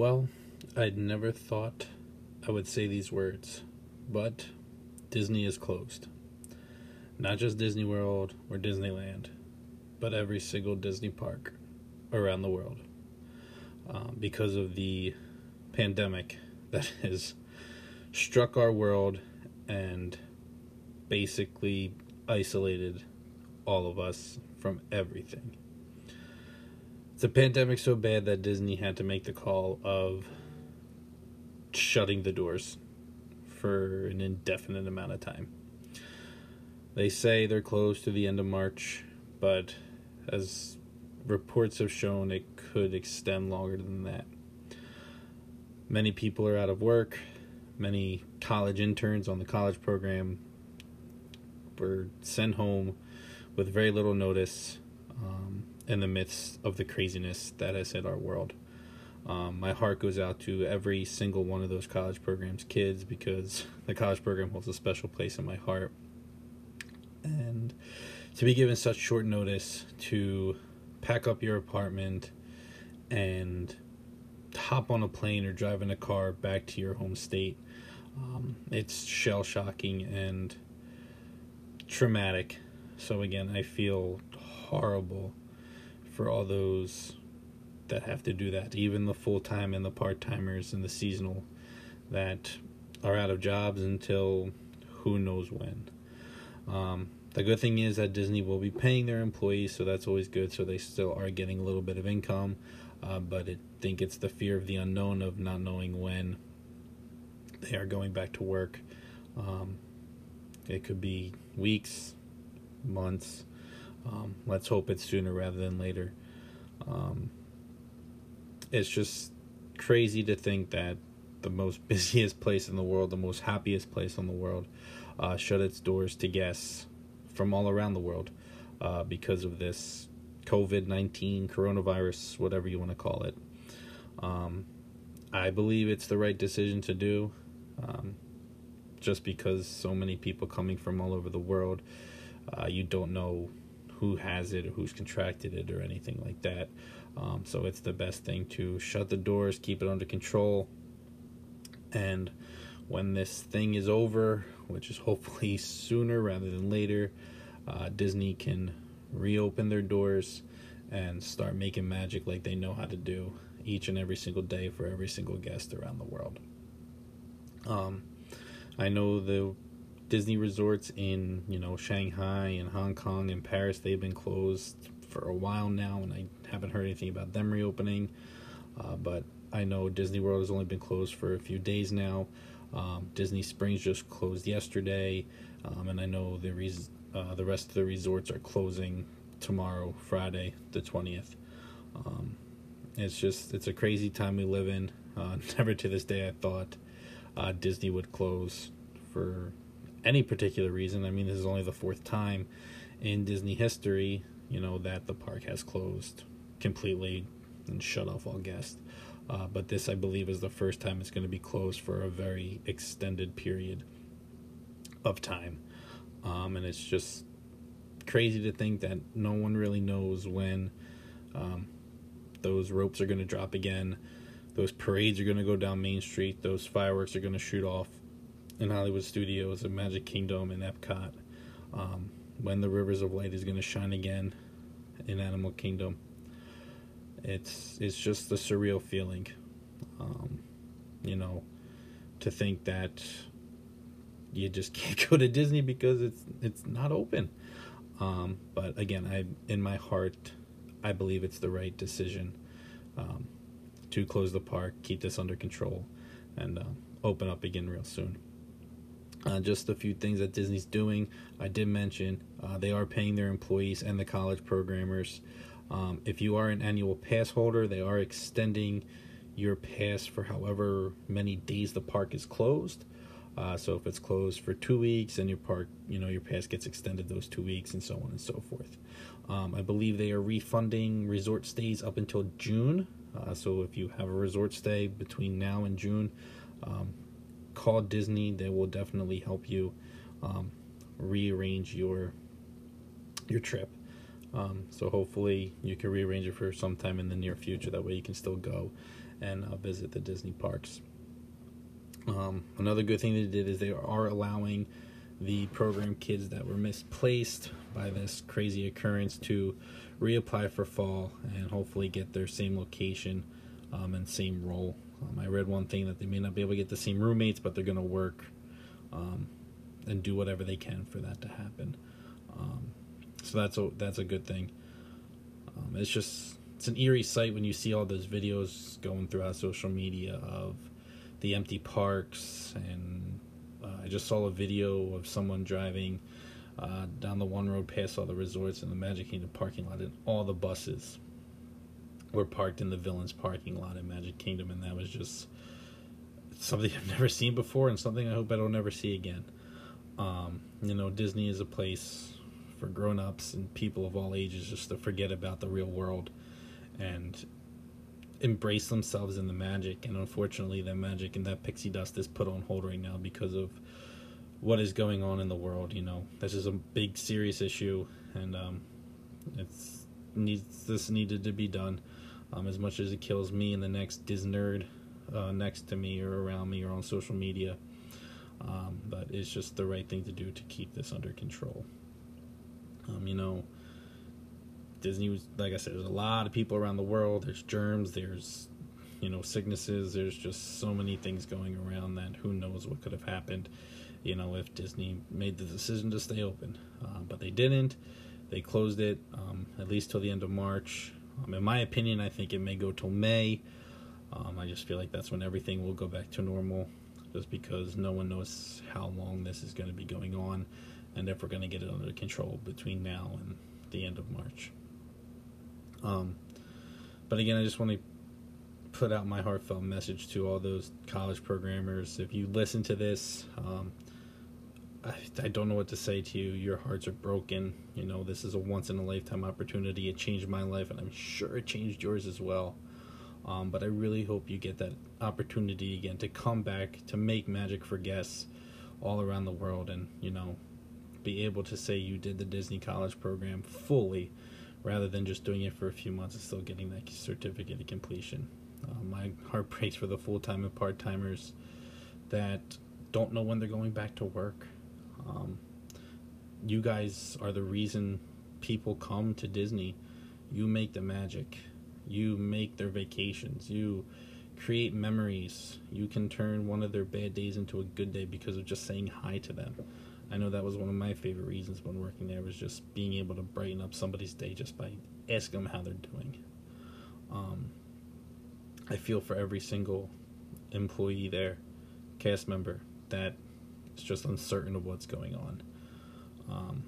Well, I'd never thought I would say these words, but Disney is closed. Not just Disney World or Disneyland, but every single Disney park around the world. Um, because of the pandemic that has struck our world and basically isolated all of us from everything. A pandemic so bad that Disney had to make the call of shutting the doors for an indefinite amount of time. They say they're closed to the end of March, but as reports have shown, it could extend longer than that. Many people are out of work. Many college interns on the college program were sent home with very little notice um, in the midst of the craziness that has hit our world. Um, my heart goes out to every single one of those college programs kids because the college program holds a special place in my heart. And to be given such short notice to pack up your apartment and hop on a plane or drive in a car back to your home state, um, it's shell shocking and traumatic. So, again, I feel horrible for all those that have to do that, even the full time and the part timers and the seasonal that are out of jobs until who knows when. Um, the good thing is that Disney will be paying their employees, so that's always good. So they still are getting a little bit of income, uh, but I think it's the fear of the unknown of not knowing when they are going back to work. Um, it could be weeks, months. Um, let's hope it's sooner rather than later. Um, it's just crazy to think that the most busiest place in the world, the most happiest place in the world, uh, shut its doors to guests from all around the world uh, because of this COVID 19, coronavirus, whatever you want to call it. Um, I believe it's the right decision to do um, just because so many people coming from all over the world, uh, you don't know who has it or who's contracted it or anything like that. Um, so it's the best thing to shut the doors, keep it under control, and when this thing is over, which is hopefully sooner rather than later, uh, Disney can reopen their doors and start making magic like they know how to do each and every single day for every single guest around the world. Um, I know the Disney resorts in you know Shanghai and Hong Kong and Paris they've been closed for a while now, and I haven't heard anything about them reopening. Uh, but I know Disney World has only been closed for a few days now. Um, Disney Springs just closed yesterday, um, and I know the res- uh, the rest of the resorts are closing tomorrow, Friday, the twentieth. Um, it's just it's a crazy time we live in. Uh, never to this day I thought uh, Disney would close for any particular reason. I mean, this is only the fourth time in Disney history, you know, that the park has closed completely and shut off all guests. Uh, but this, I believe, is the first time it's going to be closed for a very extended period of time. Um, and it's just crazy to think that no one really knows when um, those ropes are going to drop again. Those parades are going to go down Main Street. Those fireworks are going to shoot off in Hollywood Studios and Magic Kingdom and Epcot. Um, when the Rivers of Light is going to shine again in Animal Kingdom. It's it's just a surreal feeling, um, you know, to think that you just can't go to Disney because it's it's not open. Um, but again, I in my heart, I believe it's the right decision um, to close the park, keep this under control, and uh, open up again real soon. Uh, just a few things that Disney's doing. I did mention uh, they are paying their employees and the college programmers. Um, if you are an annual pass holder, they are extending your pass for however many days the park is closed. Uh, so if it's closed for two weeks, and your park, you know, your pass gets extended those two weeks, and so on and so forth. Um, I believe they are refunding resort stays up until June. Uh, so if you have a resort stay between now and June, um, call Disney. They will definitely help you um, rearrange your your trip. Um, so hopefully you can rearrange it for sometime in the near future. That way you can still go and uh, visit the Disney parks. Um, another good thing they did is they are allowing the program kids that were misplaced by this crazy occurrence to reapply for fall and hopefully get their same location um, and same role. Um, I read one thing that they may not be able to get the same roommates, but they're going to work um, and do whatever they can for that to happen. Um, so that's a that's a good thing. Um, it's just it's an eerie sight when you see all those videos going throughout social media of the empty parks and uh, I just saw a video of someone driving uh, down the one road past all the resorts in the Magic Kingdom parking lot, and all the buses were parked in the Villains parking lot in Magic Kingdom, and that was just something I've never seen before, and something I hope I don't ever see again. Um, you know, Disney is a place for grown-ups and people of all ages just to forget about the real world and embrace themselves in the magic. And unfortunately that magic and that pixie dust is put on hold right now because of what is going on in the world you know. This is a big serious issue and um, it's needs this needed to be done um, as much as it kills me and the next Disnerd uh, next to me or around me or on social media um, but it's just the right thing to do to keep this under control um, you know Disney was like I said, there's a lot of people around the world. There's germs. There's you know sicknesses. There's just so many things going around that who knows what could have happened. You know if Disney made the decision to stay open, uh, but they didn't. They closed it um, at least till the end of March. Um, in my opinion, I think it may go till May. Um, I just feel like that's when everything will go back to normal, just because no one knows how long this is going to be going on, and if we're going to get it under control between now and the end of March. Um, but again, I just want to put out my heartfelt message to all those college programmers. If you listen to this, um, I, I, don't know what to say to you. Your hearts are broken. You know, this is a once in a lifetime opportunity. It changed my life, and I'm sure it changed yours as well. Um, but I really hope you get that opportunity again to come back to make magic for guests all around the world and, you know, be able to say you did the Disney College program fully rather than just doing it for a few months and still getting that certificate of completion. Uh, my heart breaks for the full time and part timers that don't know when they're going back to work. Um, you guys are the reason people come to Disney. You make the magic. You make their vacations. You create memories. You can turn one of their bad days into a good day because of just saying hi to them. I know that was one of my favorite reasons when working there was just being able to brighten up somebody's day just by asking them how they're doing. Um, I feel for every single employee there, cast member, that is just uncertain of what's going on. Um,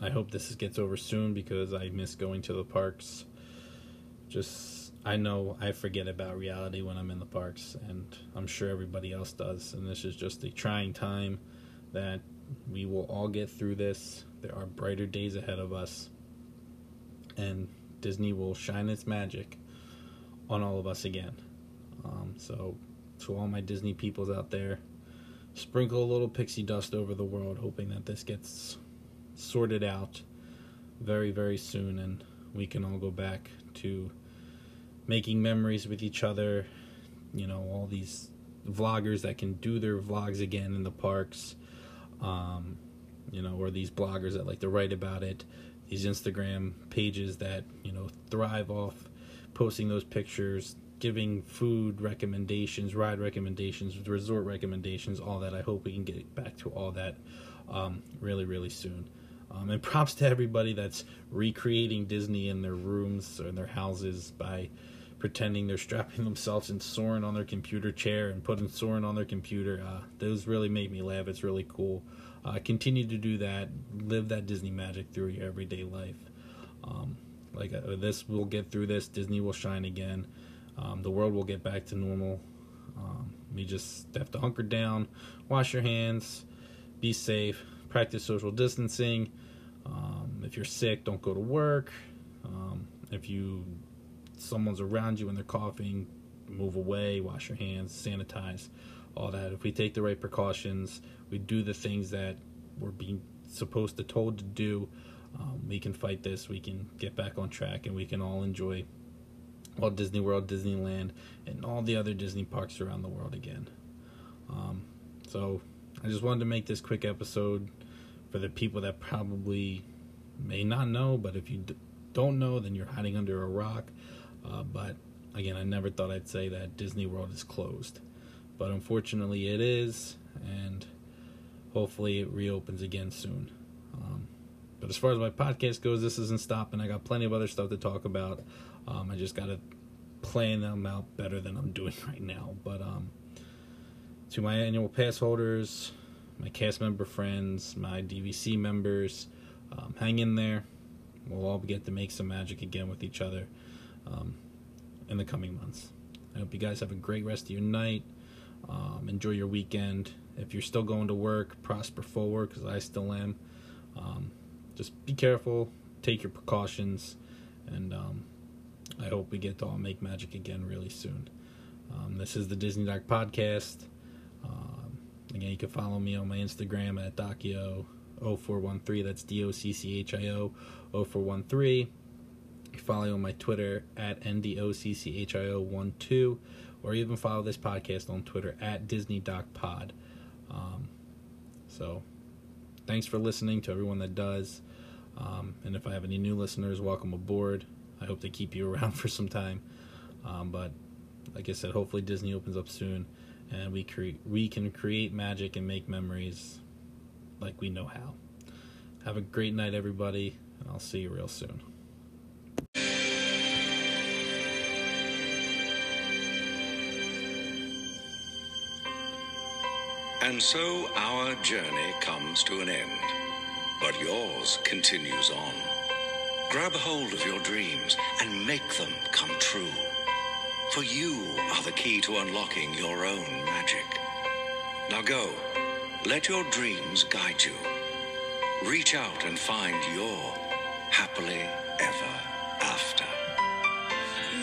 I hope this gets over soon because I miss going to the parks. Just, I know I forget about reality when I'm in the parks, and I'm sure everybody else does. And this is just a trying time that we will all get through this. There are brighter days ahead of us. And Disney will shine its magic on all of us again. Um, so, to all my Disney peoples out there, sprinkle a little pixie dust over the world, hoping that this gets sorted out very, very soon and we can all go back to making memories with each other. You know, all these vloggers that can do their vlogs again in the parks um, you know, or these bloggers that like to write about it, these Instagram pages that you know thrive off posting those pictures, giving food recommendations, ride recommendations, resort recommendations, all that. I hope we can get back to all that um, really, really soon. Um, and props to everybody that's recreating Disney in their rooms or in their houses by pretending they're strapping themselves and soaring on their computer chair and putting soaring on their computer. Uh, those really make me laugh. It's really cool. Uh, continue to do that. Live that Disney magic through your everyday life. Um, like uh, this, we'll get through this. Disney will shine again. Um, the world will get back to normal. Um, we just have to hunker down, wash your hands, be safe, practice social distancing. Um, if you're sick, don't go to work. Um, if you someone's around you and they're coughing, move away, wash your hands, sanitize, all that. If we take the right precautions, we do the things that we're being supposed to told to do, um, we can fight this. We can get back on track, and we can all enjoy Walt Disney World, Disneyland, and all the other Disney parks around the world again. Um, so I just wanted to make this quick episode for the people that probably may not know, but if you d- don't know, then you're hiding under a rock. Uh, but again, I never thought I'd say that Disney World is closed, but unfortunately it is, and hopefully it reopens again soon. Um, but as far as my podcast goes, this isn't stopping. I got plenty of other stuff to talk about. Um, I just got to plan them out better than I'm doing right now. But um, to my annual pass holders, my cast member friends, my DVC members, um, hang in there. We'll all get to make some magic again with each other um, in the coming months. I hope you guys have a great rest of your night. Um, enjoy your weekend. If you're still going to work, prosper forward because I still am. Um, just be careful, take your precautions, and um, I hope we get to all make magic again really soon. Um, this is the Disney Doc Podcast. Um, again, you can follow me on my Instagram at Docchio0413. That's D O C C H I O 0413. You can follow me on my Twitter at NDOCCHIO12, or even follow this podcast on Twitter at Disney Doc Pod. Um, so, thanks for listening to everyone that does. Um, and if I have any new listeners, welcome aboard. I hope they keep you around for some time. Um, but like I said, hopefully Disney opens up soon, and we cre- we can create magic and make memories like we know how. Have a great night, everybody, and I'll see you real soon. And so our journey comes to an end, but yours continues on. Grab hold of your dreams and make them come true. For you are the key to unlocking your own magic. Now go, let your dreams guide you. Reach out and find your happily ever